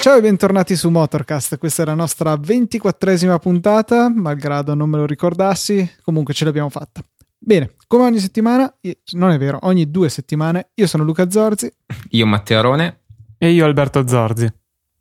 Ciao e bentornati su Motorcast, questa è la nostra ventiquattresima puntata, malgrado non me lo ricordassi, comunque ce l'abbiamo fatta. Bene, come ogni settimana, non è vero, ogni due settimane, io sono Luca Zorzi. Io Matteo Arone. E io Alberto Zorzi.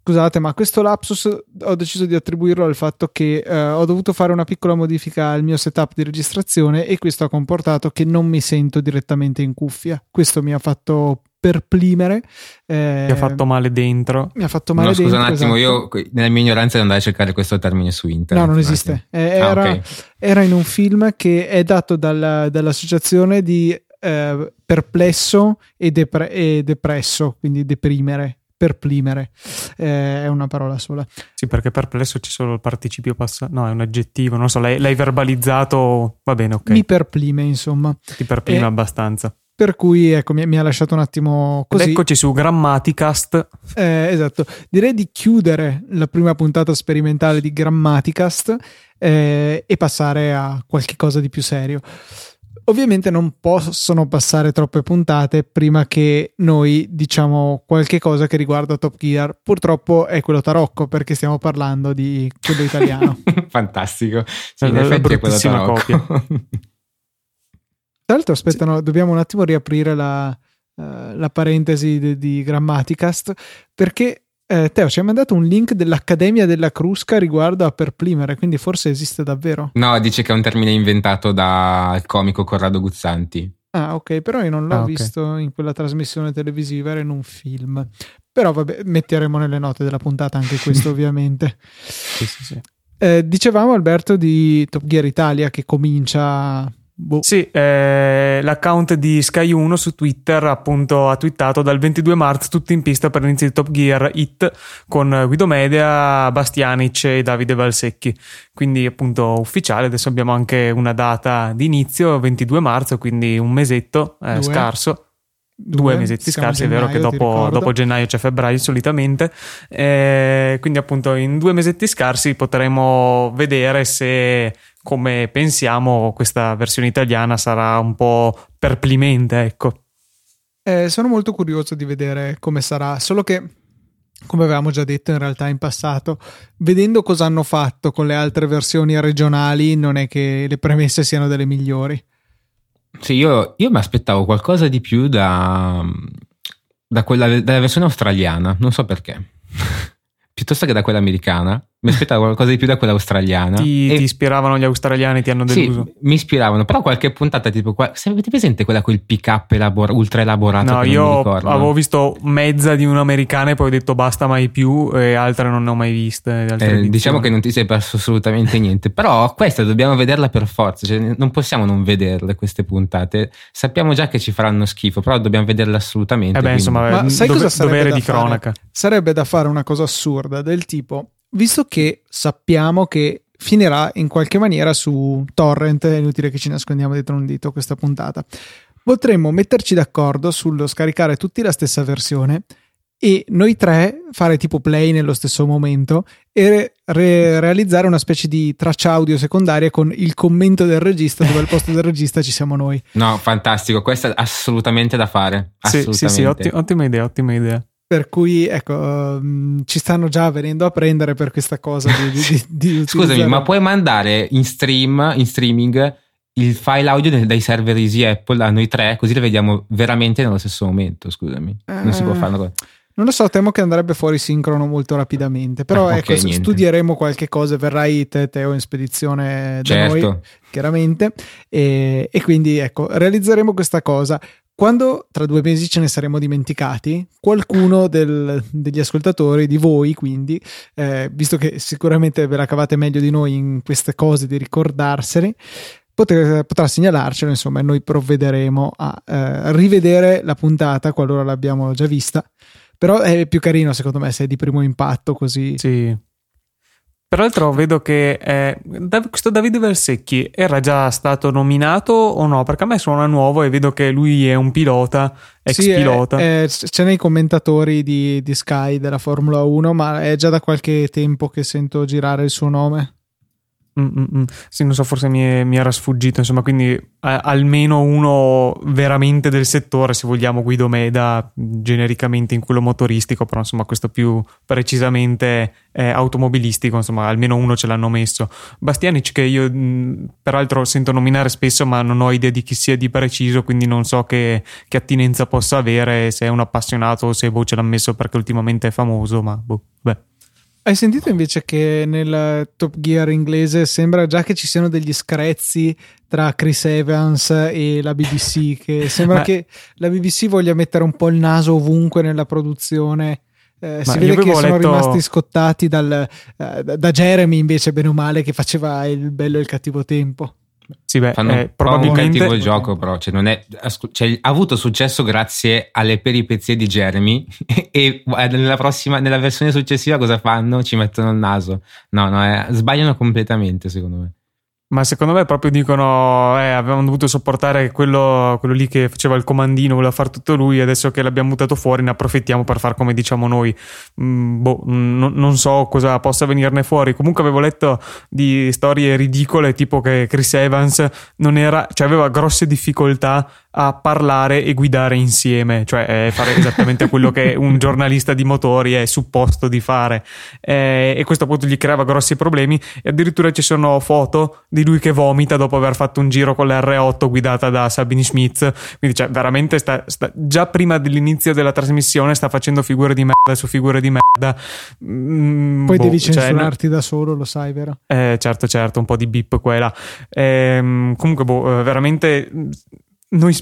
Scusate, ma questo lapsus ho deciso di attribuirlo al fatto che eh, ho dovuto fare una piccola modifica al mio setup di registrazione e questo ha comportato che non mi sento direttamente in cuffia. Questo mi ha fatto perplimere. Eh, mi ha fatto male dentro. Mi ha fatto male no, dentro. Scusa un attimo, esatto. io nella mia ignoranza andai a cercare questo termine su internet. No, non esiste. Eh, era, ah, okay. era, in un film che è dato dal, dall'associazione di eh, perplesso e, depre- e depresso, quindi deprimere perplimere eh, è una parola sola. Sì, perché perplesso c'è solo il participio passato, no, è un aggettivo, non so, l'hai, l'hai verbalizzato, va bene, ok. Mi perplime, insomma. Ti perplime e, abbastanza. Per cui ecco, mi, mi, ha lasciato un attimo così. Ed eccoci su Grammaticast. Eh, esatto. Direi di chiudere la prima puntata sperimentale di Grammaticast eh, e passare a qualche cosa di più serio. Ovviamente non possono passare troppe puntate prima che noi diciamo qualche cosa che riguarda Top Gear. Purtroppo è quello tarocco perché stiamo parlando di quello italiano. Fantastico. Sì, in effetti è quello tarocco. Tra l'altro, aspettano, sì. dobbiamo un attimo riaprire la, uh, la parentesi di, di Grammaticast perché eh, Teo ci hai mandato un link dell'Accademia della Crusca riguardo a perplimere, quindi forse esiste davvero. No, dice che è un termine inventato dal comico Corrado Guzzanti. Ah, ok, però io non l'ho ah, okay. visto in quella trasmissione televisiva, era in un film. Però vabbè, metteremo nelle note della puntata anche questo, ovviamente. Sì, sì, sì. Eh, dicevamo Alberto di Top Gear Italia che comincia Boh. Sì, eh, l'account di Sky 1 su Twitter appunto ha twittato dal 22 marzo tutti in pista per l'inizio di Top Gear Hit con Guido Media, Bastianic e Davide Valsecchi. Quindi appunto ufficiale, adesso abbiamo anche una data di inizio, 22 marzo, quindi un mesetto eh, scarso. Due, Due mesetti scarsi, gennaio, è vero che dopo, dopo, gennaio c'è febbraio solitamente, eh, quindi appunto in due mesetti scarsi potremo vedere se come pensiamo questa versione italiana sarà un po' perplimente, ecco. Eh, sono molto curioso di vedere come sarà, solo che come avevamo già detto in realtà in passato, vedendo cosa hanno fatto con le altre versioni regionali, non è che le premesse siano delle migliori. Sì, io, io mi aspettavo qualcosa di più da, da quella, dalla versione australiana, non so perché. Piuttosto che da quella americana mi aspettavo qualcosa di più da quella australiana. Ti, ti, ispiravano gli australiani, ti hanno deluso? Sì, mi ispiravano, però qualche puntata tipo, se avete presente quella con il pick up elabor- ultra elaborato? No, io avevo visto mezza di un'americana e poi ho detto basta mai più e altre non ne ho mai viste. Eh, diciamo che non ti sei perso assolutamente niente, però questa dobbiamo vederla per forza, cioè, non possiamo non vederle queste puntate. Sappiamo già che ci faranno schifo, però dobbiamo vederle assolutamente. Eh beh, insomma, Ma sai dove, cosa sarebbe dovere di fare? cronaca. Sarebbe da fare una cosa assurda del tipo visto che sappiamo che finirà in qualche maniera su torrent, è inutile che ci nascondiamo dietro un dito questa puntata, potremmo metterci d'accordo sullo scaricare tutti la stessa versione e noi tre fare tipo play nello stesso momento e re- re- realizzare una specie di traccia audio secondaria con il commento del regista dove al posto del regista ci siamo noi. No, fantastico, questo è assolutamente da fare. Assolutamente. Sì, sì, sì, otti- ottima idea, ottima idea. Per cui ecco, um, ci stanno già venendo a prendere per questa cosa di, di, di, Scusami, ma puoi mandare in stream, in streaming, il file audio dai server Easy Apple a noi tre, così le vediamo veramente nello stesso momento. Scusami, eh, non si può fare una cosa. Non lo so, temo che andrebbe fuori sincrono molto rapidamente. Però ah, ecco, okay, studieremo qualche cosa. Verrai te, Teo, in spedizione da certo. noi, chiaramente. E, e, quindi ecco, realizzeremo questa cosa. Quando tra due mesi ce ne saremo dimenticati, qualcuno del, degli ascoltatori, di voi quindi, eh, visto che sicuramente ve la cavate meglio di noi in queste cose di ricordarsene, potrà, potrà segnalarcelo, insomma, e noi provvederemo a eh, rivedere la puntata qualora l'abbiamo già vista. Però è più carino, secondo me, se è di primo impatto così. Sì. Peraltro vedo che eh, questo Davide Versecchi era già stato nominato o no? Perché a me suona nuovo e vedo che lui è un pilota, ex sì, pilota. È, è, c'è nei commentatori di, di Sky della Formula 1, ma è già da qualche tempo che sento girare il suo nome. Mm-mm. Sì, non so, forse mi, è, mi era sfuggito, insomma, quindi eh, almeno uno veramente del settore, se vogliamo, Guido Meda, genericamente in quello motoristico, però insomma questo più precisamente eh, automobilistico, insomma, almeno uno ce l'hanno messo. Bastianic che io mh, peraltro sento nominare spesso, ma non ho idea di chi sia di preciso, quindi non so che, che attinenza possa avere, se è un appassionato o se boh, ce l'ha messo perché ultimamente è famoso, ma boh, beh. Hai sentito invece che nel Top Gear inglese sembra già che ci siano degli screzzi tra Chris Evans e la BBC, che sembra Ma... che la BBC voglia mettere un po' il naso ovunque nella produzione. Eh, si vede che sono letto... rimasti scottati dal, uh, da Jeremy invece, bene o male, che faceva il bello e il cattivo tempo. Sì, beh, Fanno eh, probabilmente il gioco, però cioè, è, cioè, ha avuto successo grazie alle peripezie di Jeremy. e nella prossima, nella versione successiva, cosa fanno? Ci mettono il naso. No, no, eh, sbagliano completamente, secondo me. Ma secondo me proprio dicono, eh, avevamo dovuto sopportare quello, quello, lì che faceva il comandino, voleva fare tutto lui, adesso che l'abbiamo buttato fuori ne approfittiamo per far come diciamo noi. Mm, boh, n- non so cosa possa venirne fuori. Comunque avevo letto di storie ridicole, tipo che Chris Evans non era, cioè aveva grosse difficoltà a parlare e guidare insieme, cioè eh, fare esattamente quello che un giornalista di motori è supposto di fare. Eh, e questo appunto gli creava grossi problemi e addirittura ci sono foto di lui che vomita dopo aver fatto un giro con l'R8 guidata da Sabine Schmitz. Quindi cioè veramente sta, sta, già prima dell'inizio della trasmissione sta facendo figure di merda su figure di merda. Mm, Poi boh, devi cioè, censurarti cioè, da solo, lo sai, vero? Eh, certo, certo, un po' di bip qua e là. Eh, comunque, boh, veramente noi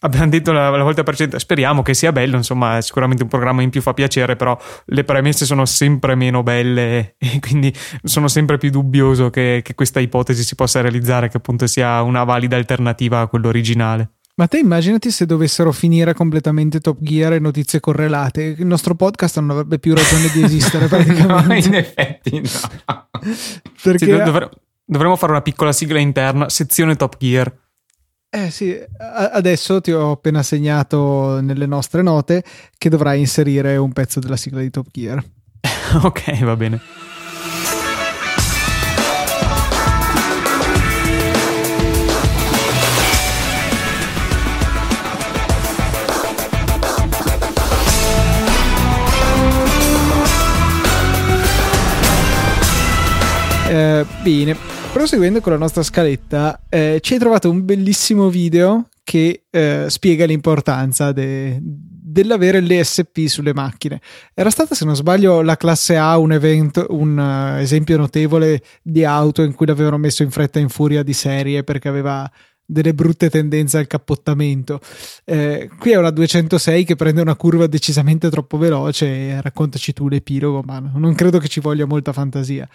abbiamo detto la, la, volta precedente, speriamo che sia bello, insomma, sicuramente un programma in più fa piacere, però le premesse sono sempre meno belle e quindi sono sempre più dubbioso che, che questa ipotesi si possa realizzare, che appunto sia una valida alternativa a quello originale. Ma te immaginati se dovessero finire completamente Top Gear e notizie correlate, il nostro podcast non avrebbe più ragione di esistere praticamente. no, in effetti no. Perché... Sì, dovre- dovremmo fare una piccola sigla interna, sezione Top Gear. Eh sì, adesso ti ho appena segnato nelle nostre note che dovrai inserire un pezzo della sigla di Top Gear. ok, va bene. Eh, bene, Proseguendo con la nostra scaletta, eh, ci hai trovato un bellissimo video che eh, spiega l'importanza de- dell'avere l'ESP sulle macchine. Era stata, se non sbaglio, la classe A un, evento, un uh, esempio notevole di auto in cui l'avevano messo in fretta e in furia di serie perché aveva delle brutte tendenze al cappottamento. Eh, qui è una 206 che prende una curva decisamente troppo veloce raccontaci tu l'epilogo, ma non credo che ci voglia molta fantasia.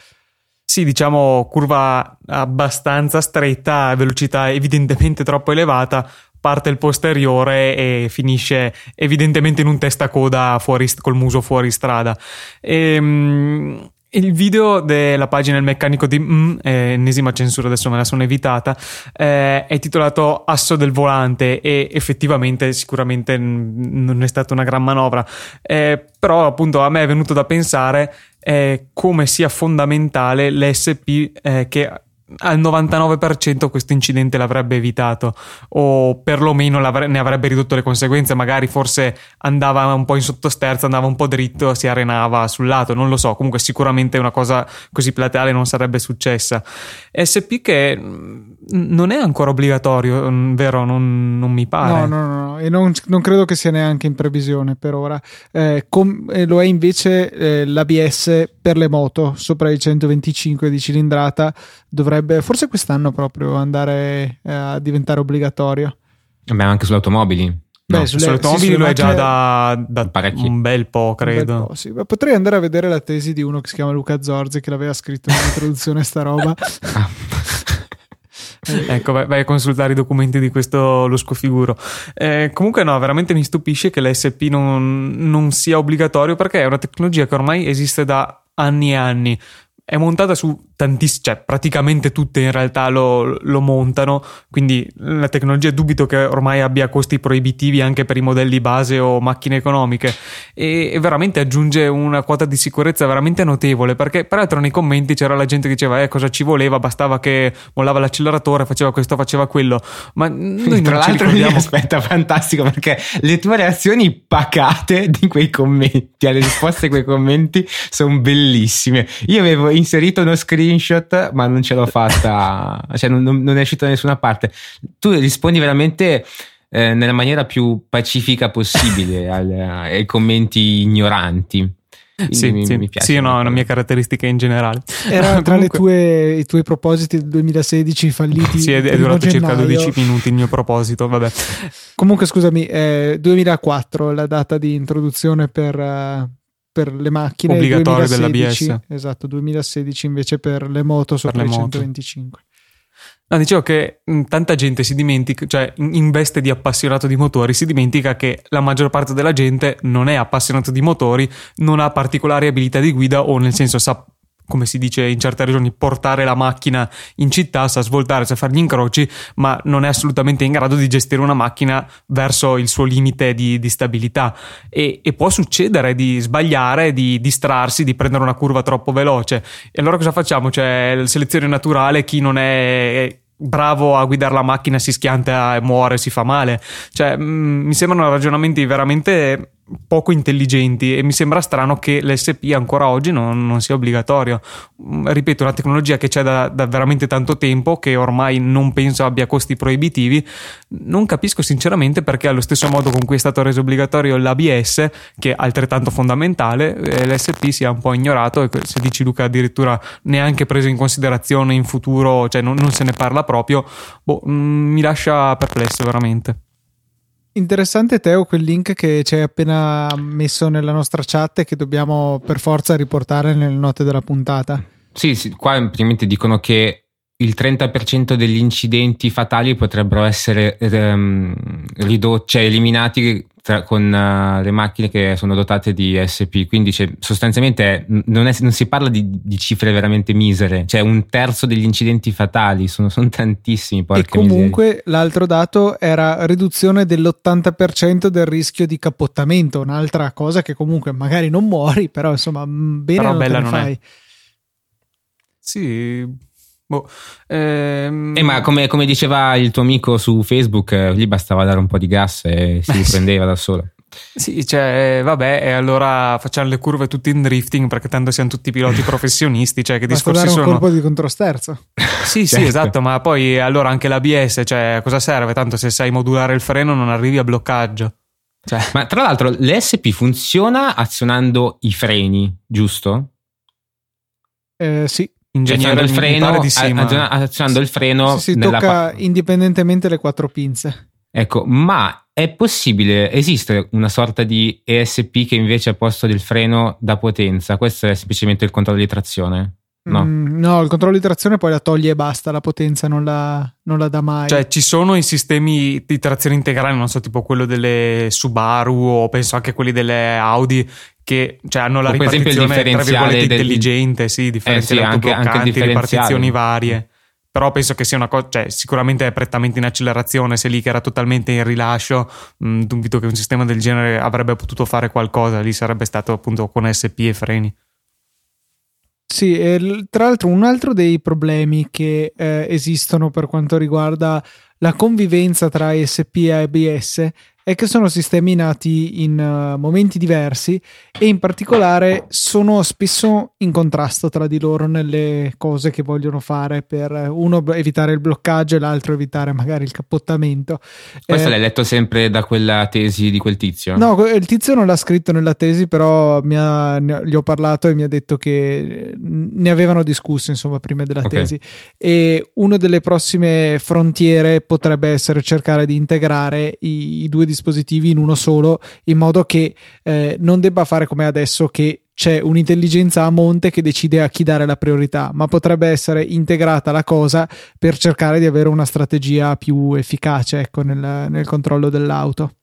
Sì, diciamo curva abbastanza stretta, velocità evidentemente troppo elevata, parte il posteriore e finisce evidentemente in un testacoda fuori, col muso fuori strada. Ehm, il video della pagina Il meccanico di mm, ennesima censura, adesso me la sono evitata, eh, è titolato Asso del volante e effettivamente sicuramente non è stata una gran manovra, eh, però appunto a me è venuto da pensare eh, come sia fondamentale l'SP eh, che al 99% questo incidente l'avrebbe evitato o perlomeno ne avrebbe ridotto le conseguenze magari forse andava un po' in sottosterza andava un po' dritto si arenava sul lato non lo so. Comunque sicuramente una cosa così plateale non sarebbe successa. SP che non è ancora obbligatorio vero non, non mi pare no no no e non, non, credo che sia neanche in previsione per ora eh, com- eh, lo è invece eh, l'ABS per le moto sopra i 125 di cilindrata dovrebbe forse quest'anno proprio andare eh, a diventare obbligatorio. Beh, anche sulle automobili. Beh, no, sulle, sulle automobili sì, lo è già da, da un bel po', credo. Po', sì. Potrei andare a vedere la tesi di uno che si chiama Luca Zorzi che l'aveva scritto in introduzione a sta roba. ecco, vai, vai, a consultare i documenti di questo lo scofiguro. Eh, comunque, no, veramente mi stupisce che l'SP non, non sia obbligatorio perché è una tecnologia che ormai esiste da anni e anni è montata su tantissime, cioè praticamente tutte in realtà lo, lo, montano, quindi la tecnologia dubito che ormai abbia costi proibitivi anche per i modelli base o macchine economiche. E, e veramente aggiunge una quota di sicurezza veramente notevole perché peraltro nei commenti c'era la gente che diceva eh cosa ci voleva, bastava che mollava l'acceleratore, faceva questo, faceva quello, ma noi tra l'altro mi aspetta fantastico perché le tue reazioni pacate di quei commenti, alle risposte a quei commenti sono bellissime. Io avevo inserito uno screenshot, ma non ce l'ho fatta, cioè non, non, è uscito da nessuna parte. Tu rispondi veramente eh, nella maniera più pacifica possibile al, ai commenti ignoranti. sì, mi, sì, mi piace. Sì, no, è una mia caratteristica in generale. Era tra Comunque... tue, i tuoi propositi del 2016 falliti. sì, è, è durato circa 12 minuti il mio proposito, vabbè. Comunque, scusami, eh, 2004 la data di introduzione per, uh, per le macchine. Obbligatorio dell'ABS. Esatto, 2016 invece per le moto sopra le 125. No, dicevo che tanta gente si dimentica, cioè in veste di appassionato di motori, si dimentica che la maggior parte della gente non è appassionato di motori, non ha particolari abilità di guida o nel senso sa come si dice in certe regioni, portare la macchina in città, sa svoltare, sa fare gli incroci, ma non è assolutamente in grado di gestire una macchina verso il suo limite di, di stabilità. E, e, può succedere di sbagliare, di distrarsi, di prendere una curva troppo veloce. E allora cosa facciamo? La selezione naturale, chi non è bravo a guidare la macchina si schianta e muore, si fa male. Cioè, mh, mm, mi sembrano ragionamenti veramente poco intelligenti e mi sembra strano che l'SP ancora oggi non, non sia obbligatorio. Mm, ripeto, una tecnologia che c'è da, da, veramente tanto tempo, che ormai non penso abbia costi proibitivi. Non capisco sinceramente perché allo stesso modo con cui è stato reso obbligatorio l'ABS, che è altrettanto fondamentale, eh, l'SP sia un po' ignorato e se dici Luca addirittura neanche preso in considerazione in futuro, cioè non, non se ne parla proprio, boh, mm, mi lascia perplesso veramente. Interessante Teo quel link che ci hai appena messo nella nostra chat e che dobbiamo per forza riportare nelle note della puntata. Sì, sì qua praticamente dicono che il 30% degli incidenti fatali potrebbero essere um, ridotti, cioè eliminati tra, con uh, le macchine che sono dotate di SP. Quindi cioè, sostanzialmente non, è, non, si parla di, di, cifre veramente misere, cioè un terzo degli incidenti fatali, sono, sono tantissimi. E comunque miseria. l'altro dato era riduzione dell'80% del rischio di cappottamento, un'altra cosa che comunque magari non muori, però insomma bene però non bella non fai. È. Sì, Boh, ehm... eh, ma come, come, diceva il tuo amico su Facebook, eh, lì bastava dare un po' di gas e si riprendeva da solo. Sì, cioè, vabbè, e allora facciamo le curve tutte in drifting perché tanto siamo tutti piloti professionisti. Cioè, che Basta discorsi dare un colpo di controsterzo. Sì, certo. sì, esatto, ma poi allora anche l'ABS, cioè, cosa serve? Tanto se sai modulare il freno non arrivi a bloccaggio. Cioè. Ma tra l'altro l'ESP funziona azionando i freni, giusto? Eh, sì ingegnere il freno, di sì, ma... azionando il freno. Si, si tocca pa- indipendentemente le quattro pinze. Ecco, ma è possibile, esiste una sorta di ESP che invece a posto del freno dà potenza? Questo è semplicemente il controllo di trazione? No. Mm, no, il controllo di trazione poi la toglie e basta, la potenza non la, non la, dà mai. Cioè, ci sono i sistemi di trazione integrale, non so, tipo quello delle Subaru o penso anche quelli delle Audi, che cioè, hanno la o ripartizione tra virgolette del... intelligente, sì, differenziale eh sì, anche, anche ripartizioni varie. Però penso che sia una cosa, cioè, sicuramente è prettamente in accelerazione, se lì che era totalmente in rilascio, mh, mm, dubito che un sistema del genere avrebbe potuto fare qualcosa, lì sarebbe stato appunto con SP e freni. Sì, tra l'altro un altro dei problemi che eh, esistono per quanto riguarda la convivenza tra SP e ABS è che sono sistemi nati in uh, momenti diversi e in particolare sono spesso in contrasto tra di loro nelle cose che vogliono fare per uno evitare il bloccaggio e l'altro evitare magari il cappottamento. Questo eh, l'hai letto sempre da quella tesi di quel tizio? No, il tizio non l'ha scritto nella tesi, però ha, gli ho parlato e mi ha detto che ne avevano discusso insomma prima della okay. tesi e una delle prossime frontiere potrebbe essere cercare di integrare i, i due dispositivi dispositivi in uno solo, in modo che eh, non debba fare come adesso che c'è un'intelligenza a monte che decide a chi dare la priorità, ma potrebbe essere integrata la cosa per cercare di avere una strategia più efficace ecco, nel, nel controllo dell'auto.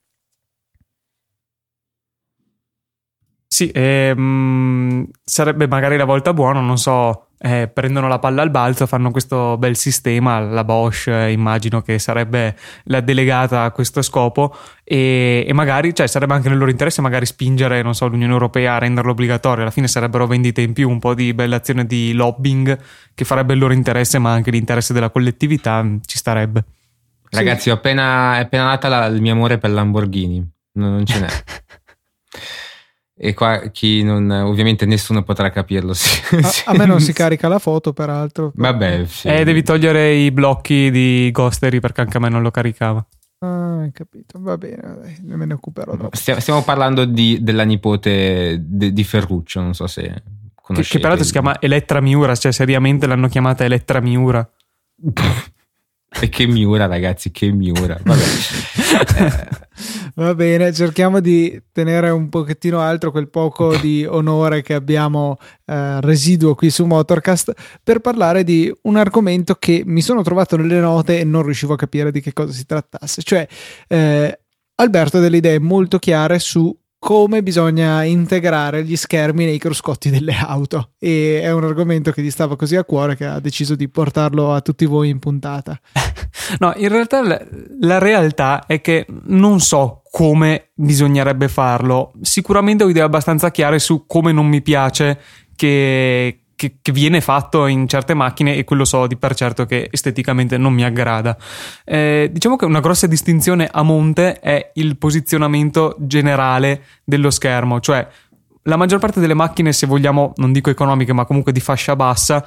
Sì, ehm, sarebbe magari la volta buona, non so, eh, prendono la palla al balzo, fanno questo bel sistema, la Bosch eh, immagino che sarebbe la delegata a questo scopo e, e, magari, cioè sarebbe anche nel loro interesse magari spingere, non so, l'Unione Europea a renderlo obbligatorio, alla fine sarebbero vendite in più, un po' di bella azione di lobbying che farebbe il loro interesse ma anche l'interesse della collettività, mm, ci starebbe. Ragazzi, sì. appena, è appena nata la, il mio amore per Lamborghini, non, non ce n'è. E qua chi non, ovviamente nessuno potrà capirlo. Sì. A, a, me non si carica la foto, peraltro. Vabbè, sì. Eh, devi togliere i blocchi di Ghostery perché anche a me non lo caricava. Ah, hai capito. Va bene, dai, me ne occuperò dopo. Stiamo, stiamo parlando di, della nipote de, di Ferruccio, non so se conoscete. Che, che peraltro si chiama Elettra Miura, cioè seriamente l'hanno chiamata Elettra Miura. e che Miura, ragazzi, che Miura. Eh, Va bene, cerchiamo di tenere un pochettino altro quel poco di onore che abbiamo eh, residuo qui su Motorcast per parlare di un argomento che mi sono trovato nelle note e non riuscivo a capire di che cosa si trattasse. Cioè, eh, Alberto ha delle idee molto chiare su come bisogna integrare gli schermi nei cruscotti delle auto e è un argomento che gli stava così a cuore che ha deciso di portarlo a tutti voi in puntata. No, in realtà la, realtà è che non so come bisognerebbe farlo. Sicuramente ho idee abbastanza chiare su come non mi piace che, che, che, viene fatto in certe macchine e quello so di per certo che esteticamente non mi aggrada. Eh, diciamo che una grossa distinzione a monte è il posizionamento generale dello schermo, cioè la maggior parte delle macchine, se vogliamo, non dico economiche, ma comunque di fascia bassa,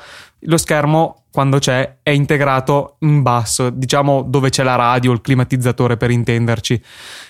lo schermo quando c'è è integrato in basso, diciamo dove c'è la radio, il climatizzatore per intenderci.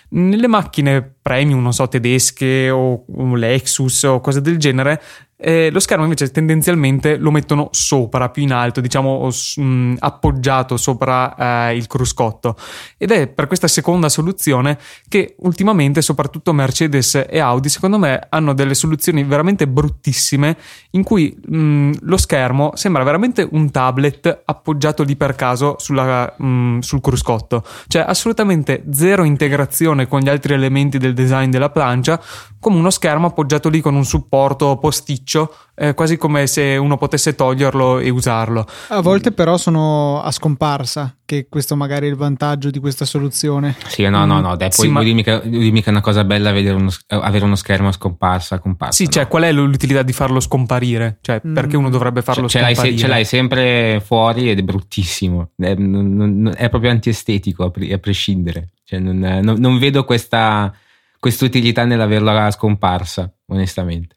Nelle macchine premium, non so, tedesche o Lexus o cose del genere, eh, lo schermo invece tendenzialmente lo mettono sopra, più in alto, diciamo mh, mm, appoggiato sopra eh, il cruscotto. Ed è per questa seconda soluzione che ultimamente soprattutto Mercedes e Audi secondo me hanno delle soluzioni veramente bruttissime in cui mh, mm, lo schermo sembra veramente un tablet appoggiato lì per caso sulla, mh, mm, sul cruscotto. Cioè assolutamente zero integrazione con gli altri elementi del design della plancia, come uno schermo appoggiato lì con un supporto posticcio, eh, quasi come se uno potesse toglierlo e usarlo. A volte però sono a scomparsa, che questo magari è il vantaggio di questa soluzione. Sì, no, no, no, dai, poi sì, ma... dimmi, che, dimmi, che, è una cosa bella uno, avere uno schermo a scomparsa, comparsa. Sì, no? cioè qual è l'utilità di farlo scomparire? Cioè, mm. perché uno dovrebbe farlo cioè, scomparire? Ce l'hai, ce l'hai, sempre fuori ed è bruttissimo, è, non, non, è proprio antiestetico a, a prescindere, cioè, non, non vedo questa questa utilità nell'averla scomparsa, onestamente.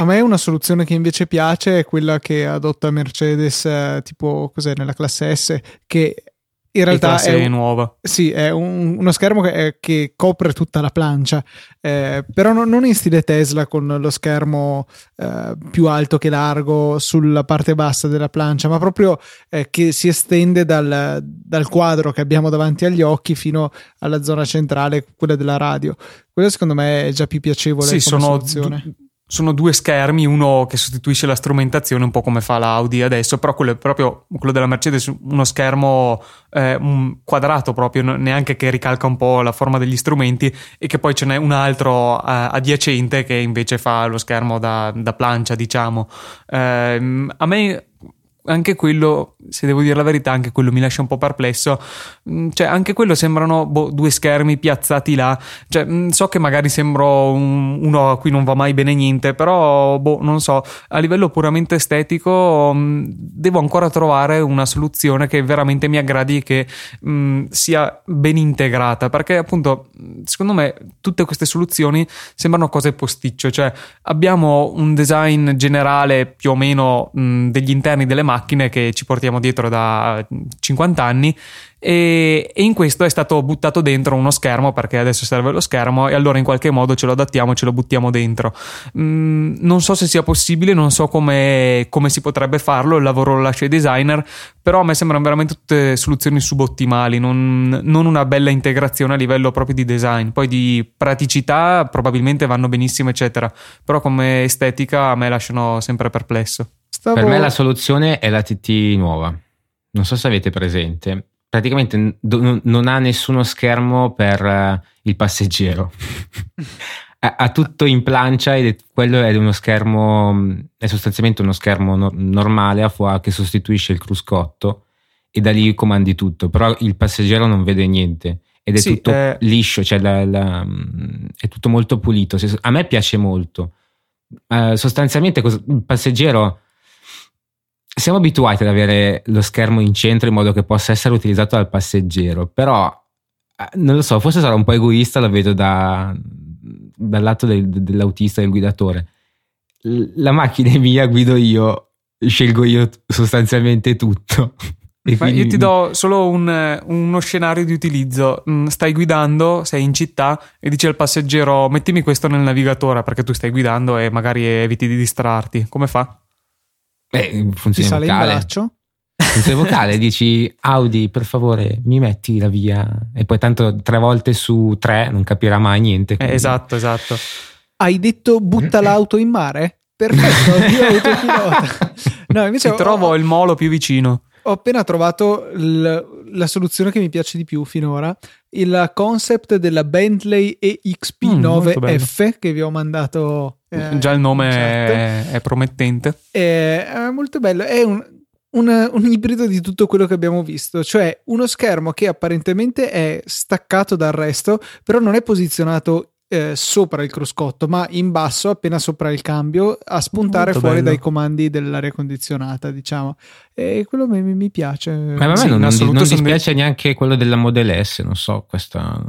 A me una soluzione che invece piace è quella che adotta Mercedes, eh, tipo cos'è nella classe S, che in realtà è, un, nuova. Sì, è un, uno schermo che, che, copre tutta la plancia, eh, però non, non, in stile Tesla con lo schermo eh, più alto che largo sulla parte bassa della plancia, ma proprio eh, che si estende dal, dal, quadro che abbiamo davanti agli occhi fino alla zona centrale, quella della radio. Quella secondo me è già più piacevole sì, sono soluzione. D- sono due schermi, uno che sostituisce la strumentazione, un po' come fa l'Audi adesso, però quello è proprio quello della Mercedes, uno schermo eh, un quadrato proprio, neanche che ricalca un po' la forma degli strumenti e che poi ce n'è un altro eh, adiacente che invece fa lo schermo da, da plancia, diciamo. Eh, a me anche quello, se devo dire la verità, anche quello mi lascia un po' perplesso. Mm, cioè, anche quello sembrano boh, due schermi piazzati là. Cioè, mm, so che magari sembro un, uno a cui non va mai bene niente, però, boh, non so, a livello puramente estetico mm, devo ancora trovare una soluzione che veramente mi aggradi e che mh, sia ben integrata. Perché, appunto, secondo me, tutte queste soluzioni sembrano cose posticcio. Cioè, abbiamo un design generale più o meno mh, degli interni delle macchine macchine che ci portiamo dietro da 50 anni e, e, in questo è stato buttato dentro uno schermo perché adesso serve lo schermo e allora in qualche modo ce lo adattiamo, ce lo buttiamo dentro. Mm, non so se sia possibile, non so come, come, si potrebbe farlo, il lavoro lo lascia ai designer, però a me sembrano veramente tutte soluzioni subottimali, non, non una bella integrazione a livello proprio di design. Poi di praticità probabilmente vanno benissimo, eccetera, però come estetica a me lasciano sempre perplesso. Stavo... Per me la soluzione è la TT nuova. Non so se avete presente. Praticamente non ha nessuno schermo per eh, il passeggero. ha, tutto in plancia ed è, quello è uno schermo, è sostanzialmente uno schermo no, normale a foie che sostituisce il cruscotto e da lì comandi tutto, però il passeggero non vede niente ed è sì, tutto eh... liscio, cioè la, la, è tutto molto pulito. A me piace molto. Uh, sostanzialmente il passeggero siamo abituati ad avere lo schermo in centro in modo che possa essere utilizzato dal passeggero, però eh, non lo so, forse sarò un po' egoista, lo vedo da, dal lato del, dell'autista del guidatore. La macchina è mia, guido io, scelgo io sostanzialmente tutto. Io ti do solo un, uno scenario di utilizzo. Mm, stai guidando, sei in città e dici al passeggero mettimi questo nel navigatore perché tu stai guidando e magari eviti di distrarti. Come fa? Eh, funziona Ti sale vocale. in braccio? Funzione vocale, dici Audi per favore mi metti la via e poi tanto tre volte su tre non capirà mai niente. Eh, esatto, esatto. Hai detto butta l'auto in mare? Perfetto, io autopilota. No, invece Ti trovo il molo più vicino. Ho appena trovato l- la soluzione che mi piace di più finora, il concept della Bentley EXP9F mm, che vi ho mandato. Eh, Già il nome è, è, promettente. È, è, molto bello, è un, un, un, ibrido di tutto quello che abbiamo visto, cioè uno schermo che apparentemente è staccato dal resto, però non è posizionato eh, sopra il cruscotto, ma in basso, appena sopra il cambio, a spuntare Molto fuori bello. dai comandi dell'aria condizionata, diciamo. E quello mi, mi piace. Ma a me sì, non, non, non dispiace neanche quello della Model S, non so, questa...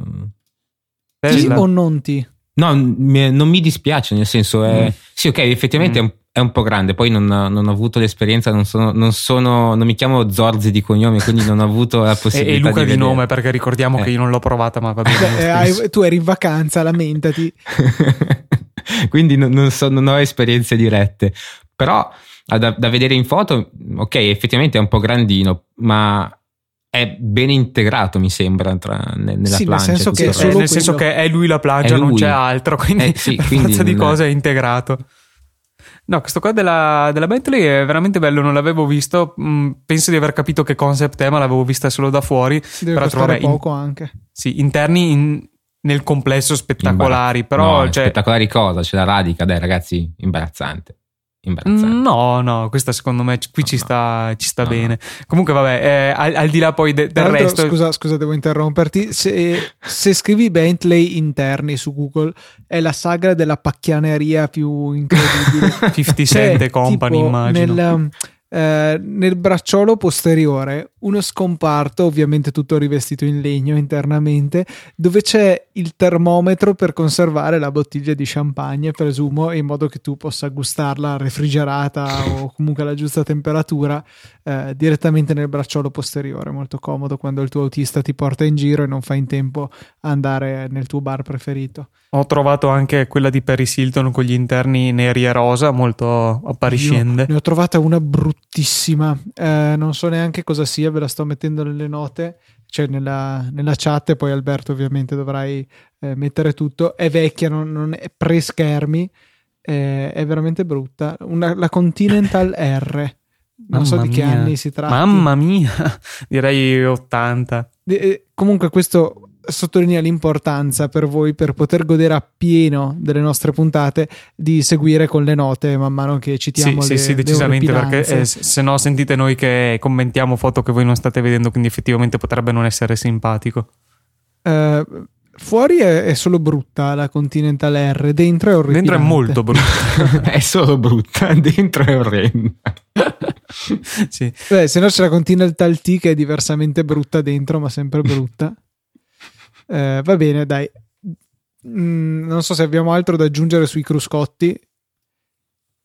Sì o non ti? No, mi, non mi dispiace, nel senso è... Mm. Sì, ok, effettivamente mm. è un è un po' grande, poi non, non ho avuto l'esperienza, non sono, non sono, non mi chiamo Zorzi di cognome, quindi non ho avuto la possibilità. e, e Luca di, di nome, perché ricordiamo eh. che io non l'ho provata, ma va bene. Eh, tu eri in vacanza, lamentati. quindi non, so, non, ho esperienze dirette, però da, da vedere in foto, ok, effettivamente è un po' grandino, ma è ben integrato, mi sembra, tra, nella sì, plancia. Nel senso, che, è, nel senso che è lui la plancia, lui. non c'è altro, quindi eh, sì, per quindi forza di cose è integrato. No, questo qua della, della, Bentley è veramente bello, non l'avevo visto. Mm, penso di aver capito che concept è, ma l'avevo vista solo da fuori. Deve però costare poco in, anche. Sì, interni in, nel complesso spettacolari, però... No, cioè, spettacolari cosa? C'è la radica, dai ragazzi, imbarazzante imbarazzante. No, no, questa secondo me qui no, ci sta, ci sta no, bene. Comunque, vabbè, eh, al, al, di là poi de, del resto. Scusa, scusa, devo interromperti. Se, se, scrivi Bentley interni su Google, è la sagra della pacchianeria più incredibile. 57 cioè, Company, tipo, immagino. Nel, eh, nel bracciolo posteriore uno scomparto, ovviamente tutto rivestito in legno internamente, dove c'è il termometro per conservare la bottiglia di champagne, presumo, in modo che tu possa gustarla refrigerata o comunque alla giusta temperatura eh, direttamente nel bracciolo posteriore. Molto comodo quando il tuo autista ti porta in giro e non fa in tempo a andare nel tuo bar preferito. Ho trovato anche quella di Paris Hilton con gli interni neri e rosa, molto appariscente. Ne ho trovata una bruttissima, eh, non so neanche cosa sia, ve la sto mettendo nelle note, cioè nella, nella chat e poi Alberto ovviamente dovrai eh, mettere tutto. È vecchia, non, non è pre-schermi, eh, è veramente brutta. Una, la Continental R. Non Mamma so di che mia. anni si tratta. Mamma mia, direi 80. Eh, comunque questo sottolinea l'importanza per voi per poter godere appieno delle nostre puntate di seguire con le note man mano che citiamo sì, le, sì, sì decisamente perché eh, se no sentite noi che commentiamo foto che voi non state vedendo quindi effettivamente potrebbe non essere simpatico. Uh, fuori è, è, solo brutta la Continental R dentro è orrenda dentro è molto brutta. È solo brutta dentro è orrenda. Sì. Beh, se no c'è la Continental T che è diversamente brutta dentro ma sempre brutta eh, va bene, dai. Mm, non so se abbiamo altro da aggiungere sui cruscotti.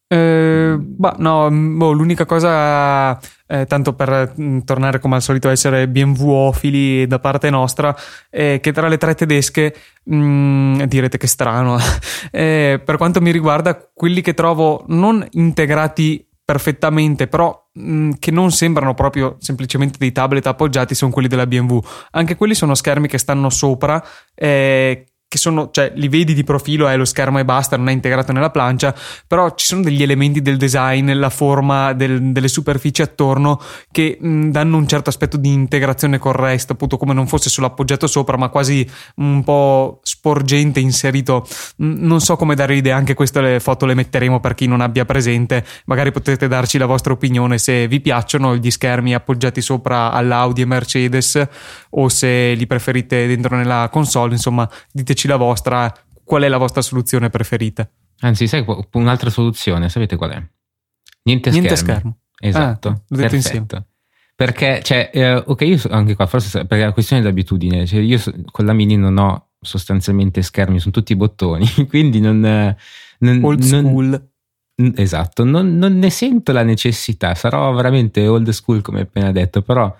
Eh, bah, no, mm, boh, l'unica cosa, eh, tanto per mh, mm, tornare come al solito a essere BMW-ofili da parte nostra, è che tra le tre tedesche, mh, mm, direte che strano, eh, per quanto mi riguarda, quelli che trovo non integrati perfettamente, però mh, mm, che non sembrano proprio semplicemente dei tablet appoggiati, sono quelli della BMW. Anche quelli sono schermi che stanno sopra, eh, che sono, cioè li vedi di profilo, è lo schermo e basta, non è integrato nella plancia, però ci sono degli elementi del design, la forma del, delle superfici attorno che mh, danno un certo aspetto di integrazione con il resto, appunto come non fosse solo appoggiato sopra, ma quasi un po' sporgente inserito. Mh, non so come dare l'idea, anche queste le foto le metteremo per chi non abbia presente, magari potete darci la vostra opinione se vi piacciono gli schermi appoggiati sopra all'Audi e Mercedes o se li preferite dentro nella console, insomma, diteci la vostra, qual è la vostra soluzione preferita? Anzi, sai un'altra soluzione, sapete qual è? Niente, Niente schermo. schermo. Esatto, ah, perfetto. Insieme. Perché, cioè, eh, ok, io so, anche qua, forse perché è una questione di abitudine, cioè io so, con la Mini non ho sostanzialmente schermi, sono tutti bottoni, quindi non... non Old school. Non, esatto, non, non, ne sento la necessità, sarò veramente old school come appena detto, però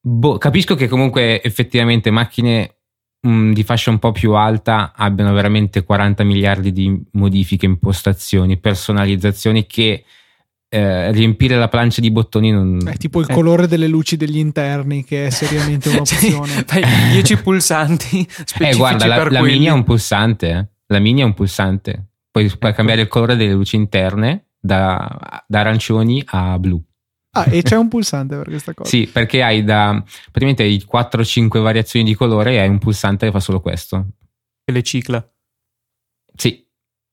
boh, capisco che comunque effettivamente macchine mh, mm, di fascia un po' più alta abbiano veramente 40 miliardi di modifiche, impostazioni, personalizzazioni che eh, riempire la plancia di bottoni non... È tipo il eh. colore delle luci degli interni che è seriamente un'opzione. 10 pulsanti Eh guarda, la, la mini è un pulsante, eh. la mini è un pulsante. Puoi, puoi ecco. cambiare il colore delle luci interne da, da arancioni a blu. Ah, e c'è un pulsante per questa cosa? sì, perché hai da praticamente hai 4-5 variazioni di colore e hai un pulsante che fa solo questo. E le cicla. Sì.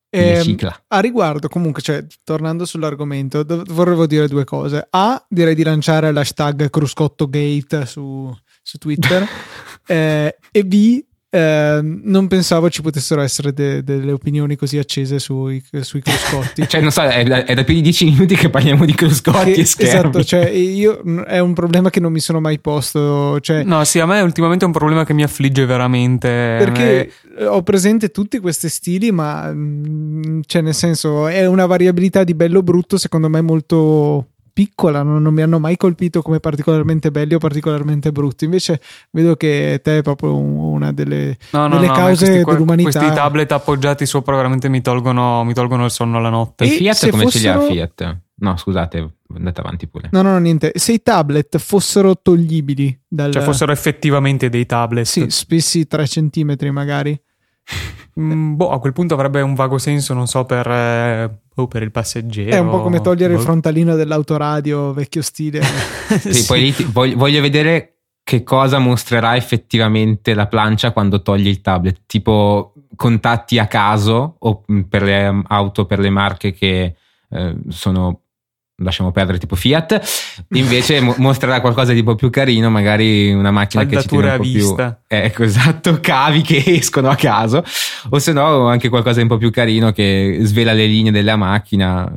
E, ehm, a riguardo, comunque, cioè, tornando sull'argomento, dov- vorrei dire due cose. A, direi di lanciare l'hashtag CruscottoGate su, su Twitter. eh, e B, eh, non pensavo ci potessero essere de- delle opinioni così accese sui, sui cruscotti. cioè, non so, è da, è da, più di dieci minuti che parliamo di cruscotti che, e schermi. Esatto, cioè, io, è un problema che non mi sono mai posto. Cioè, no, sì, a me ultimamente è un problema che mi affligge veramente. Perché eh, ho presente tutti questi stili, ma mm, cioè, nel senso, è una variabilità di bello brutto, secondo me, molto piccola, non, non, mi hanno mai colpito come particolarmente belli o particolarmente brutti. Invece vedo che te è proprio una delle, no, no, delle no, cause questi, dell'umanità. Questi tablet appoggiati sopra veramente mi tolgono, mi tolgono il sonno la notte. E, Fiat come fossero... ce li ha Fiat? No, scusate, andate avanti pure. No, no, no, niente. Se i tablet fossero toglibili dal... Cioè fossero effettivamente dei tablet. Sì, spessi 3 centimetri magari. Mm, boh, a quel punto avrebbe un vago senso, non so, per, eh, oh, per il passeggero. È un po' come togliere boh. il frontalino dell'autoradio vecchio stile. sì, sì. Poi lì, voglio, voglio vedere che cosa mostrerà effettivamente la plancia quando togli il tablet, tipo contatti a caso o mm, per le auto, per le marche che eh, sono lasciamo perdere tipo Fiat invece mo- mostrerà qualcosa di un po' più carino magari una macchina che ci tiene un po' vista. più ecco esatto cavi che escono a caso o se no anche qualcosa di un po' più carino che svela le linee della macchina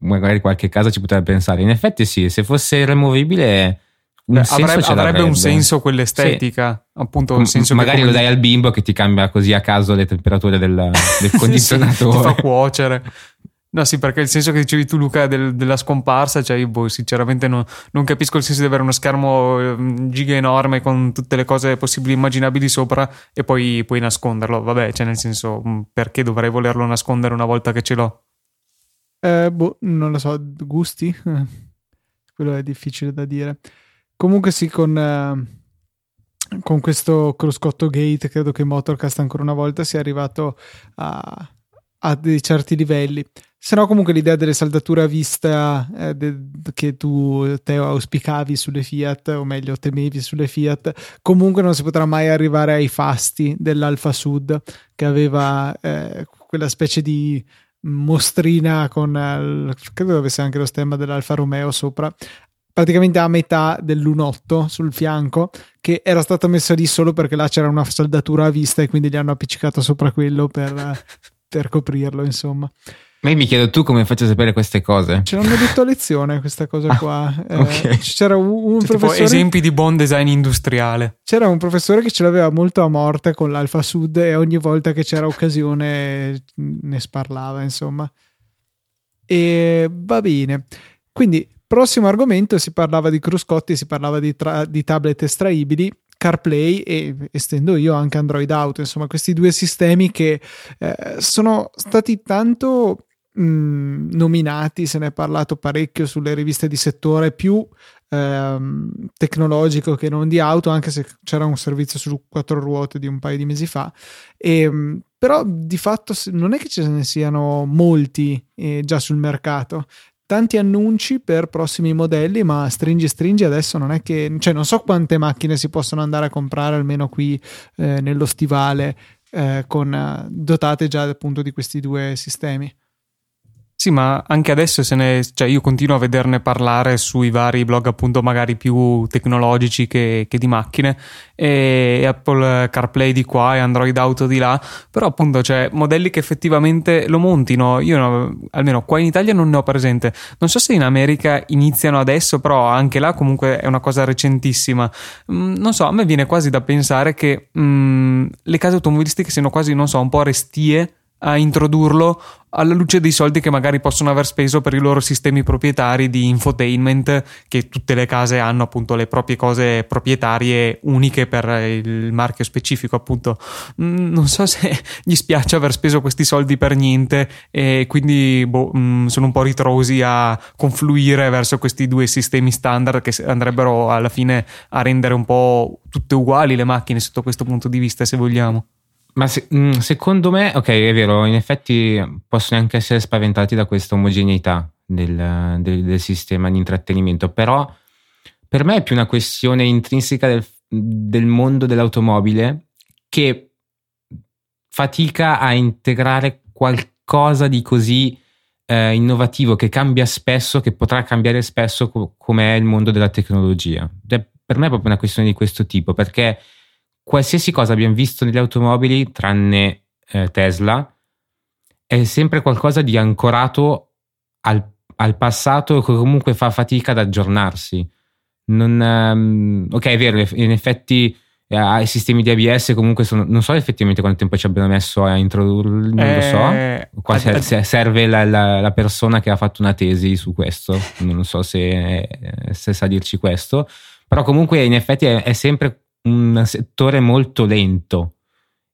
magari qualche caso ci potrebbe pensare in effetti sì se fosse removibile un avrebbe, avrebbe un senso quell'estetica sì. appunto un senso magari lo dai al bimbo che ti cambia così a caso le temperature del, del condizionatore sì, ti fa cuocere No, sì, perché il senso che dicevi tu, Luca, del, della scomparsa, cioè io boh, sinceramente non, non, capisco il senso di avere uno schermo ehm, giga enorme con tutte le cose possibili e immaginabili sopra e poi puoi nasconderlo. Vabbè, cioè nel senso, mm, perché dovrei volerlo nascondere una volta che ce l'ho? Eh, boh, non lo so, gusti? Quello è difficile da dire. Comunque sì, con... Eh con questo cruscotto gate credo che Motorcast ancora una volta sia arrivato a, a dei certi livelli. Se no, comunque l'idea delle saldature a vista eh, de, che tu te auspicavi sulle Fiat, o meglio temevi sulle Fiat, comunque non si potrà mai arrivare ai fasti dell'Alfa Sud, che aveva eh, quella specie di mostrina con, eh, credo avesse anche lo stemma dell'Alfa Romeo sopra, praticamente a metà dell'1.8 sul fianco, che era stata messa lì solo perché là c'era una saldatura a vista e quindi gli hanno appiccicato sopra quello per, per coprirlo, insomma. Ma io mi chiedo tu come faccio a sapere queste cose. Ce l'hanno detto a lezione questa cosa ah, qua. Eh, okay. C'era un, un cioè, professore... esempi di buon design industriale. C'era un professore che ce l'aveva molto a morte con l'Alfa Sud e ogni volta che c'era occasione ne sparlava, insomma. E va bene. Quindi, prossimo argomento, si parlava di cruscotti, si parlava di, tra- di tablet estraibili CarPlay e estendo io anche Android Auto, insomma questi due sistemi che eh, sono stati tanto mh, nominati, se ne è parlato parecchio sulle riviste di settore, più ehm, tecnologico che non di auto, anche se c'era un servizio su quattro ruote di un paio di mesi fa. E, ehm, però di fatto non è che ce ne siano molti eh, già sul mercato tanti annunci per prossimi modelli, ma stringi stringi adesso non è che, cioè non so quante macchine si possono andare a comprare almeno qui eh, nello stivale eh, con, eh, dotate già appunto di questi due sistemi. Sì, ma anche adesso se ne, cioè io continuo a vederne parlare sui vari blog appunto magari più tecnologici che, che, di macchine. E Apple CarPlay di qua e Android Auto di là, però appunto c'è modelli che effettivamente lo montino, io no, almeno qua in Italia non ne ho presente, non so se in America iniziano adesso, però anche là comunque è una cosa recentissima, mm, non so, a me viene quasi da pensare che mm, le case automobilistiche siano quasi, non so, un po' restie a introdurlo alla luce dei soldi che magari possono aver speso per i loro sistemi proprietari di infotainment che tutte le case hanno appunto le proprie cose proprietarie uniche per il marchio specifico appunto. Non so se gli spiace aver speso questi soldi per niente e quindi boh, mm, sono un po' ritrosi a confluire verso questi due sistemi standard che andrebbero alla fine a rendere un po' tutte uguali le macchine sotto questo punto di vista se vogliamo ma se, mm, secondo me, ok, è vero, in effetti possono anche essere spaventati da questa omogeneità del, del, del, sistema di intrattenimento, però per me è più una questione intrinseca del, del mondo dell'automobile che fatica a integrare qualcosa di così eh, innovativo che cambia spesso, che potrà cambiare spesso co- come è il mondo della tecnologia. Cioè, per me è proprio una questione di questo tipo, perché qualsiasi cosa abbiamo visto nelle automobili, tranne eh, Tesla, è sempre qualcosa di ancorato al, al, passato che comunque fa fatica ad aggiornarsi. Non, um, ok, è vero, in effetti eh, i sistemi di ABS comunque sono, non so effettivamente quanto tempo ci abbiano messo a introdurli, non eh, lo so. Eh, Qua ad, se, serve la, la, la, persona che ha fatto una tesi su questo, non so se, se sa dirci questo, però comunque in effetti è, è sempre un settore molto lento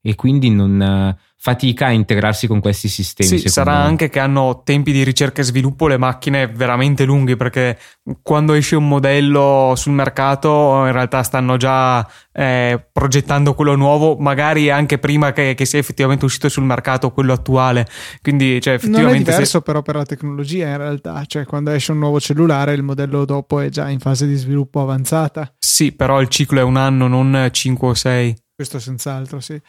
e quindi non fatica a integrarsi con questi sistemi. Sì, sarà me. anche che hanno tempi di ricerca e sviluppo le macchine veramente lunghi perché quando esce un modello sul mercato in realtà stanno già eh, progettando quello nuovo, magari anche prima che, che, sia effettivamente uscito sul mercato quello attuale. Quindi, cioè, effettivamente. Non è diverso, se... però, per la tecnologia in realtà, cioè quando esce un nuovo cellulare, il modello dopo è già in fase di sviluppo avanzata. Sì, però il ciclo è un anno, non 5 o 6. Questo senz'altro, sì.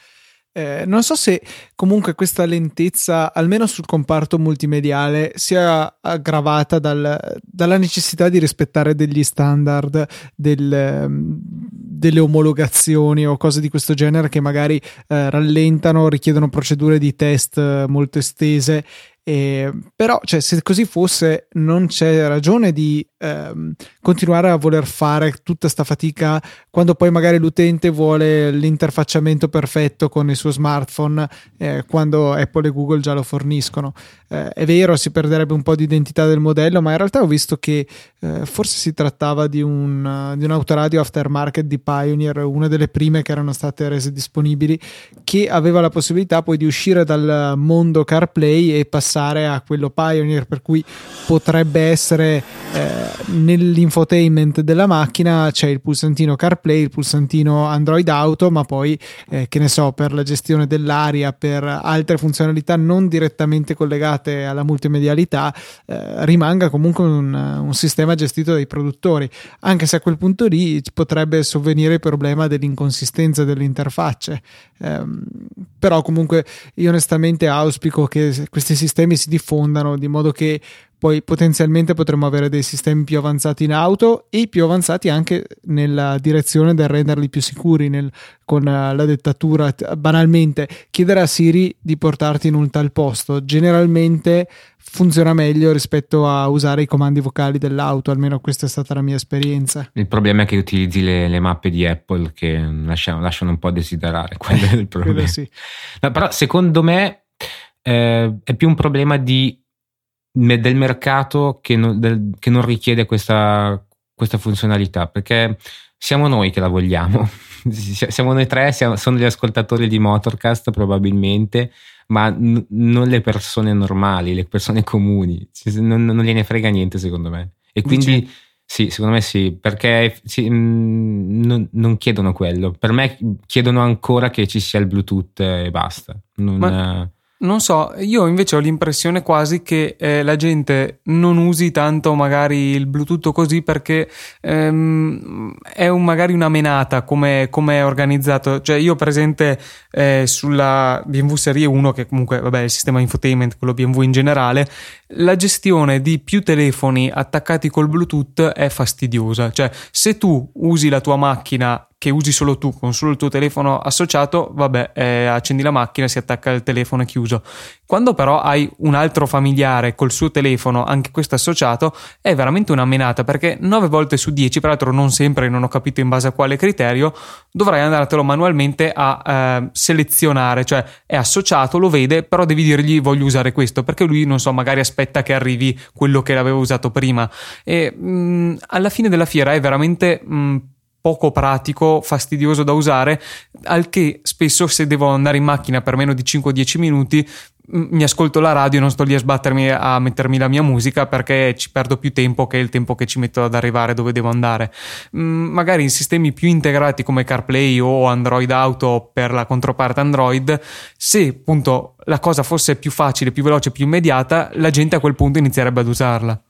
Eh, non so se comunque questa lentezza, almeno sul comparto multimediale, sia aggravata dal, dalla necessità di rispettare degli standard, del, delle omologazioni o cose di questo genere che magari eh, rallentano, richiedono procedure di test eh, molto estese eh, però, cioè, se così fosse, non c'è ragione di ehm, continuare a voler fare tutta questa fatica quando poi magari l'utente vuole l'interfacciamento perfetto con il suo smartphone, eh, quando Apple e Google già lo forniscono. Eh, è vero, si perderebbe un po' di identità del modello, ma in realtà ho visto che eh, forse si trattava di un, di un autoradio aftermarket di Pioneer, una delle prime che erano state rese disponibili, che aveva la possibilità poi di uscire dal mondo CarPlay e passare passare a quello Pioneer, per cui potrebbe essere eh, nell'infotainment della macchina c'è il pulsantino CarPlay, il pulsantino Android Auto, ma poi eh, che ne so, per la gestione dell'aria, per altre funzionalità non direttamente collegate alla multimedialità, eh, rimanga comunque un, un sistema gestito dai produttori, anche se a quel punto lì potrebbe sovvenire il problema dell'inconsistenza delle interfacce. Um, però comunque io onestamente auspico che questi sistemi si diffondano di modo che poi potenzialmente potremmo avere dei sistemi più avanzati in auto e più avanzati anche nella direzione del renderli più sicuri nel, con la dettatura. Banalmente, chiedere a Siri di portarti in un tal posto generalmente funziona meglio rispetto a usare i comandi vocali dell'auto, almeno questa è stata la mia esperienza. Il problema è che utilizzi le, le mappe di Apple che lasciano, lasciano, un po' a desiderare, quello è il problema. Sì. No, però secondo me eh, è più un problema di del mercato che non, del, che non richiede questa, questa, funzionalità, perché siamo noi che la vogliamo. siamo noi tre, siamo, sono gli ascoltatori di Motorcast probabilmente, ma n- non le persone normali, le persone comuni. Non, non gliene frega niente secondo me. E quindi... Dici Sì, secondo me sì, perché sì, mh, non, non, chiedono quello. Per me chiedono ancora che ci sia il Bluetooth e basta. Non, Ma non so, io invece ho l'impressione quasi che eh, la gente non usi tanto magari il Bluetooth così perché ehm, è un, magari una menata come, è organizzato. Cioè io presente eh, sulla BMW Serie 1, che comunque vabbè il sistema infotainment, quello BMW in generale, la gestione di più telefoni attaccati col Bluetooth è fastidiosa. Cioè se tu usi la tua macchina che usi solo tu con solo il tuo telefono associato, vabbè, eh, accendi la macchina, si attacca il telefono e chiuso. Quando però hai un altro familiare col suo telefono, anche questo associato, è veramente una menata perché 9 volte su 10, peraltro non sempre, non ho capito in base a quale criterio, dovrai andartelo manualmente a eh, selezionare, cioè è associato, lo vede, però devi dirgli voglio usare questo perché lui, non so, magari aspetta che arrivi quello che l'avevo usato prima. E mh, mm, alla fine della fiera è veramente... Mh, mm, poco pratico, fastidioso da usare, al che spesso se devo andare in macchina per meno di 5-10 minuti mi ascolto la radio e non sto lì a sbattermi a mettermi la mia musica perché ci perdo più tempo che il tempo che ci metto ad arrivare dove devo andare. Magari in sistemi più integrati come CarPlay o Android Auto per la controparte Android, se appunto la cosa fosse più facile, più veloce, più immediata, la gente a quel punto inizierebbe ad usarla.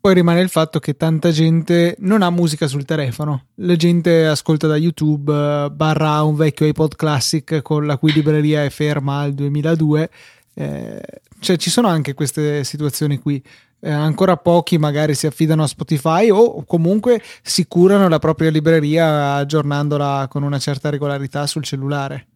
Poi rimane il fatto che tanta gente non ha musica sul telefono. La gente ascolta da YouTube uh, barra un vecchio iPod Classic con la cui libreria è ferma al 2002. Eh, cioè ci sono anche queste situazioni qui. Eh, ancora pochi magari si affidano a Spotify o comunque si curano la propria libreria aggiornandola con una certa regolarità sul cellulare.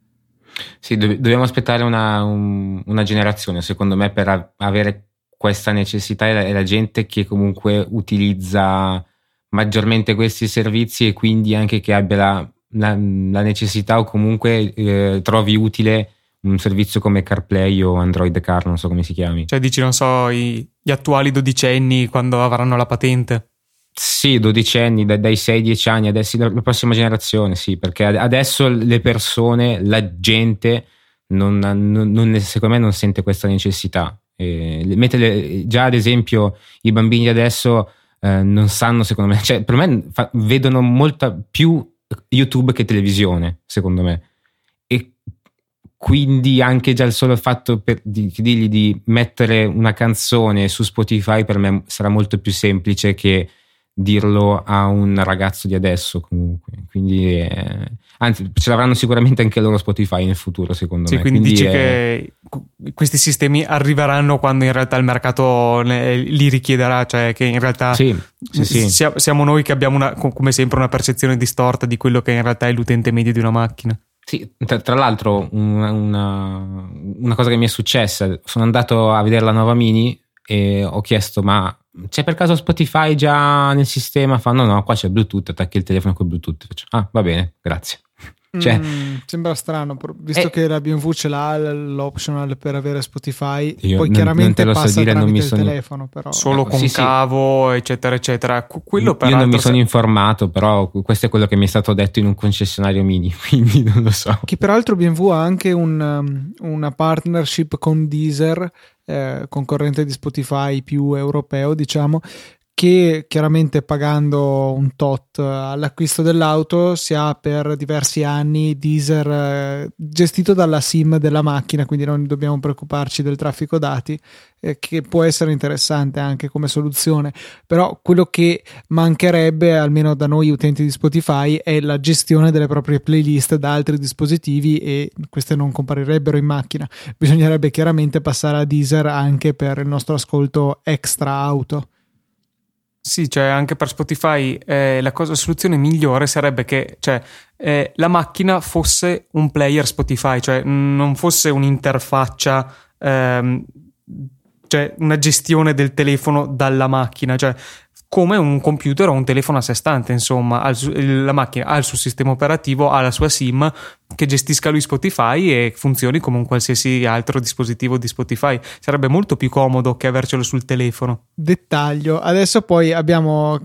Sì, do- dobbiamo aspettare una, un, una generazione, secondo me, per a- avere questa necessità è la, è la gente che comunque utilizza maggiormente questi servizi e quindi anche che abbia la, la, la necessità o comunque eh, trovi utile un servizio come CarPlay o Android Car, non so come si chiami. Cioè dici, non so, i, gli attuali dodicenni quando avranno la patente? Sì, dodicenni, dai, dai 6-10 anni, adesso la, prossima generazione, sì, perché adesso le persone, la gente, non, non, non, secondo me non sente questa necessità. Eh, mentre già ad esempio i bambini adesso eh, non sanno, secondo me, cioè per me fa, vedono molta più YouTube che televisione, secondo me. E quindi anche già il solo fatto per, di, dirgli di mettere una canzone su Spotify per me sarà molto più semplice che dirlo a un ragazzo di adesso comunque. Quindi eh, anzi ce l'avranno sicuramente anche loro Spotify nel futuro secondo sì, me. Quindi, quindi dici è... che questi sistemi arriveranno quando in realtà il mercato li richiederà, cioè che in realtà sì, sì, sì. siamo noi che abbiamo una, come sempre una percezione distorta di quello che in realtà è l'utente medio di una macchina. Sì, tra, tra l'altro una, una, una, cosa che mi è successa, sono andato a vedere la nuova Mini e ho chiesto ma c'è per caso Spotify già nel sistema? Fa no no, qua c'è Bluetooth, attacchi il telefono col Bluetooth. Faccio, ah va bene, grazie. Cioè, mm, sembra strano, visto eh, che la BMW ce l'ha l'optional per avere Spotify, poi chiaramente non, non passa so dire, non mi sono... telefono, però. Solo con sì, cavo, sì. eccetera, eccetera. Quello Io non mi sono informato, però questo è quello che mi è stato detto in un concessionario mini, quindi non lo so. Che peraltro BMW ha anche un, um, una partnership con Deezer, eh, concorrente di Spotify più europeo, diciamo, che chiaramente pagando un tot all'acquisto dell'auto si ha per diversi anni Deezer eh, gestito dalla SIM della macchina, quindi non dobbiamo preoccuparci del traffico dati, eh, che può essere interessante anche come soluzione. Però quello che mancherebbe, almeno da noi utenti di Spotify, è la gestione delle proprie playlist da altri dispositivi e queste non comparirebbero in macchina. Bisognerebbe chiaramente passare a Deezer anche per il nostro ascolto extra auto. Sì, cioè anche per Spotify eh, la, cosa, la, soluzione migliore sarebbe che cioè, eh, la macchina fosse un player Spotify, cioè non fosse un'interfaccia, ehm, cioè una gestione del telefono dalla macchina, cioè come un computer o un telefono a sé stante, insomma, la macchina ha il suo sistema operativo, ha la sua SIM che gestisca lui Spotify e funzioni come un qualsiasi altro dispositivo di Spotify. Sarebbe molto più comodo che avercelo sul telefono. Dettaglio, adesso poi abbiamo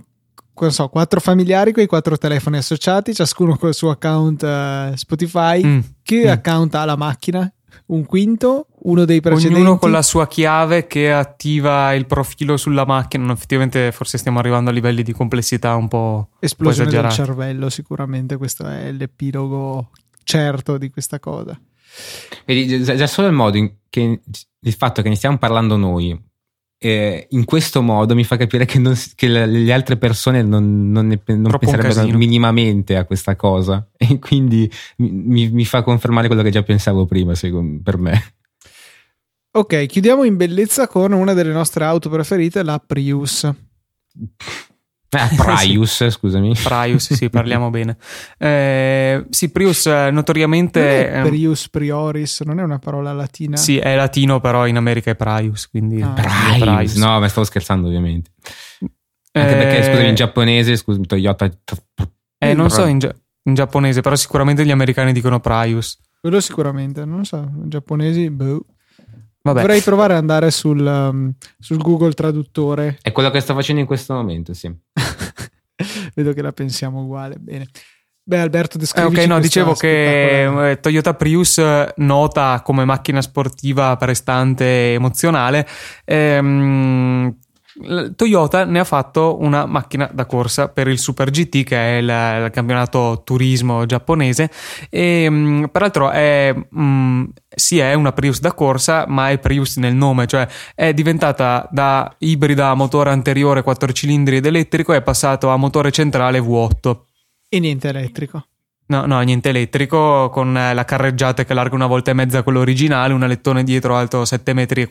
non so, quattro familiari con i quattro telefoni associati, ciascuno con il suo account uh, Spotify. Mm. Che mm. account ha la macchina? Un quinto, uno dei precedenti. Ognuno con la sua chiave che attiva il profilo sulla macchina. Effettivamente, forse stiamo arrivando a livelli di complessità un po'. Esplosione del cervello, sicuramente. Questo è l'epilogo certo di questa cosa. Vedi, già solo il modo in che il fatto che ne stiamo parlando noi eh, in questo modo mi fa capire che, non, che le altre persone non, non, ne, non penserebbero minimamente a questa cosa e quindi mi, mi, fa confermare quello che già pensavo prima secondo, per me. Ok, chiudiamo in bellezza con una delle nostre auto preferite, la Prius. Eh, Prius, sì. scusami. Prius, sì, parliamo bene. Eh, sì, Prius eh, notoriamente... Non Prius prioris, non è una parola latina? Sì, è latino, però in America è Prius, quindi... Ah. Prius. Prius. No, ma stavo scherzando ovviamente. Anche eh... perché, scusami, in giapponese, scusami, Toyota... Eh, non so in, in, giapponese, però sicuramente gli americani dicono Prius. Quello sicuramente, non so, in giapponesi, boh. Vabbè. Vorrei provare ad andare sul, um, sul, Google Traduttore. È quello che sto facendo in questo momento, sì. Vedo che la pensiamo uguale. Bene. Beh, Alberto, descrivi. Eh, ok, no, dicevo che eh, Toyota Prius, nota come macchina sportiva prestante emozionale, ehm, Toyota ne ha fatto una macchina da corsa per il Super GT che è il, il campionato turismo giapponese. E mh, peraltro è, mh, sì è una Prius da corsa ma è Prius nel nome cioè è diventata da ibrida a motore anteriore 4 cilindri ed elettrico è passato a motore centrale V8 e niente elettrico No, no, niente elettrico, con eh, la carreggiata che larga una volta e mezza quello originale, un alettone dietro alto 7,40 metri.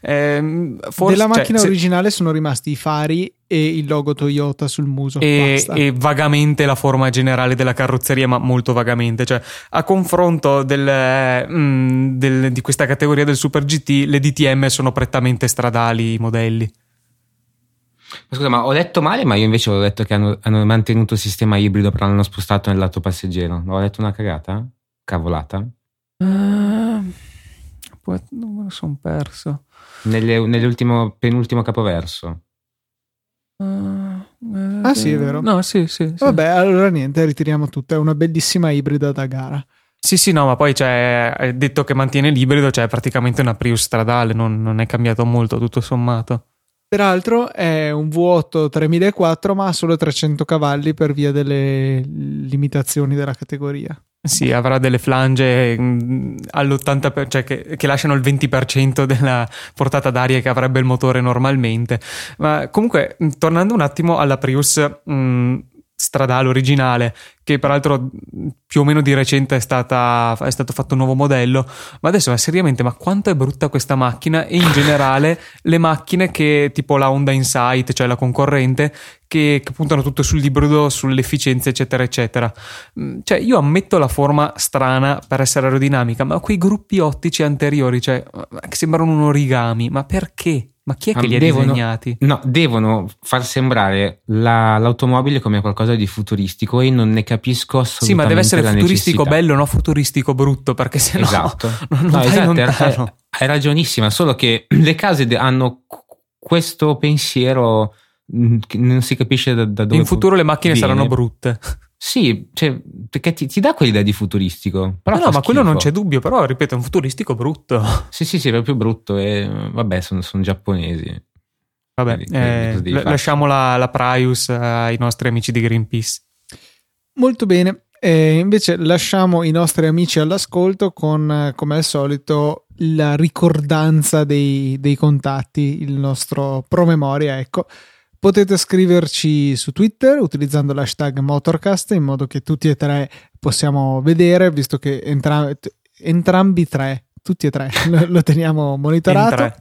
Eh, forse, Della macchina cioè, originale se... sono rimasti i fari e il logo Toyota sul muso. E, e, vagamente la forma generale della carrozzeria, ma molto vagamente. Cioè, a confronto del, mm, del, di questa categoria del Super GT, le DTM sono prettamente stradali i modelli. Scusa, ma ho letto male, ma io invece ho detto che hanno, hanno mantenuto il sistema ibrido, però l'hanno spostato nel lato passeggero. Ho detto una cagata? Cavolata? Uh, poi non me lo sono perso. Nelle, nell'ultimo, penultimo capoverso. Uh, ah, sì, è vero. No, sì, sì, sì. Vabbè, allora niente, ritiriamo tutto. È una bellissima ibrida da gara. Sì, sì, no, ma poi c'è detto che mantiene l'ibrido, cioè praticamente una Prius stradale, non, non è cambiato molto tutto sommato. Peraltro è un V8 3004 ma ha solo 300 cavalli per via delle limitazioni della categoria. Sì, avrà delle flange mm, all'80%, cioè che, che, lasciano il 20% della portata d'aria che avrebbe il motore normalmente. Ma comunque, tornando un attimo alla Prius, mh, mm, stradale originale, che peraltro più o meno di recente è, stata, è stato fatto un nuovo modello, ma adesso ma seriamente, ma quanto è brutta questa macchina e in generale le macchine che tipo la Honda Insight, cioè la concorrente, che, che puntano tutto sull'ibrido, sull'efficienza, eccetera, eccetera. Mm, cioè, io ammetto la forma strana per essere aerodinamica, ma quei gruppi ottici anteriori, cioè, che sembrano un origami, ma perché? Ma chi è che li ha devono, disegnati? No, devono far sembrare la, l'automobile come qualcosa di futuristico e non ne capisco assolutamente Sì, ma deve essere futuristico necessità. bello, no futuristico brutto, perché se no esatto. non, non no, esatto, hai, hai ragionissima, solo che le case hanno questo pensiero mm, non si capisce da, da dove In futuro le macchine viene. saranno brutte. Sì, cioè, perché ti, ti, dà quell'idea di futuristico. Però no, ma quello non c'è dubbio, però ripeto, è un futuristico brutto. Sì, sì, sì, è proprio brutto e vabbè, sono, sono giapponesi. Vabbè, Quindi, eh, lasciamo la, la Prius ai nostri amici di Greenpeace. Molto bene. E invece lasciamo i nostri amici all'ascolto con, come al solito, la ricordanza dei, dei contatti, il nostro promemoria, ecco. Potete scriverci su Twitter utilizzando l'hashtag Motorcast in modo che tutti e tre possiamo vedere, visto che entra- entrambi tre tutti e tre lo, teniamo monitorato.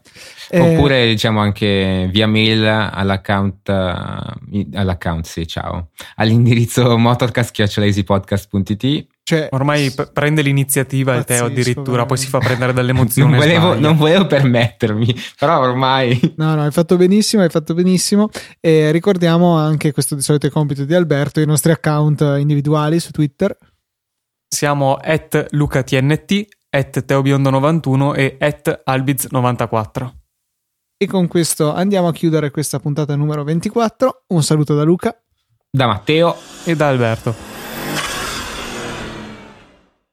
Eh, Oppure diciamo anche via mail all'account, uh, all'account sì, ciao, all'indirizzo motorcast.easypodcast.it cioè, Ormai p- prende l'iniziativa il Teo addirittura, poi si fa prendere dalle emozioni. non, volevo, non volevo, permettermi, però ormai. No, no, hai fatto benissimo, hai fatto benissimo. E ricordiamo anche questo di solito compito di Alberto, i nostri account individuali su Twitter. Siamo at lucatnt, at teobiondo91 e at albiz94. E con questo andiamo a chiudere questa puntata numero 24. Un saluto da Luca, da Matteo e da Alberto.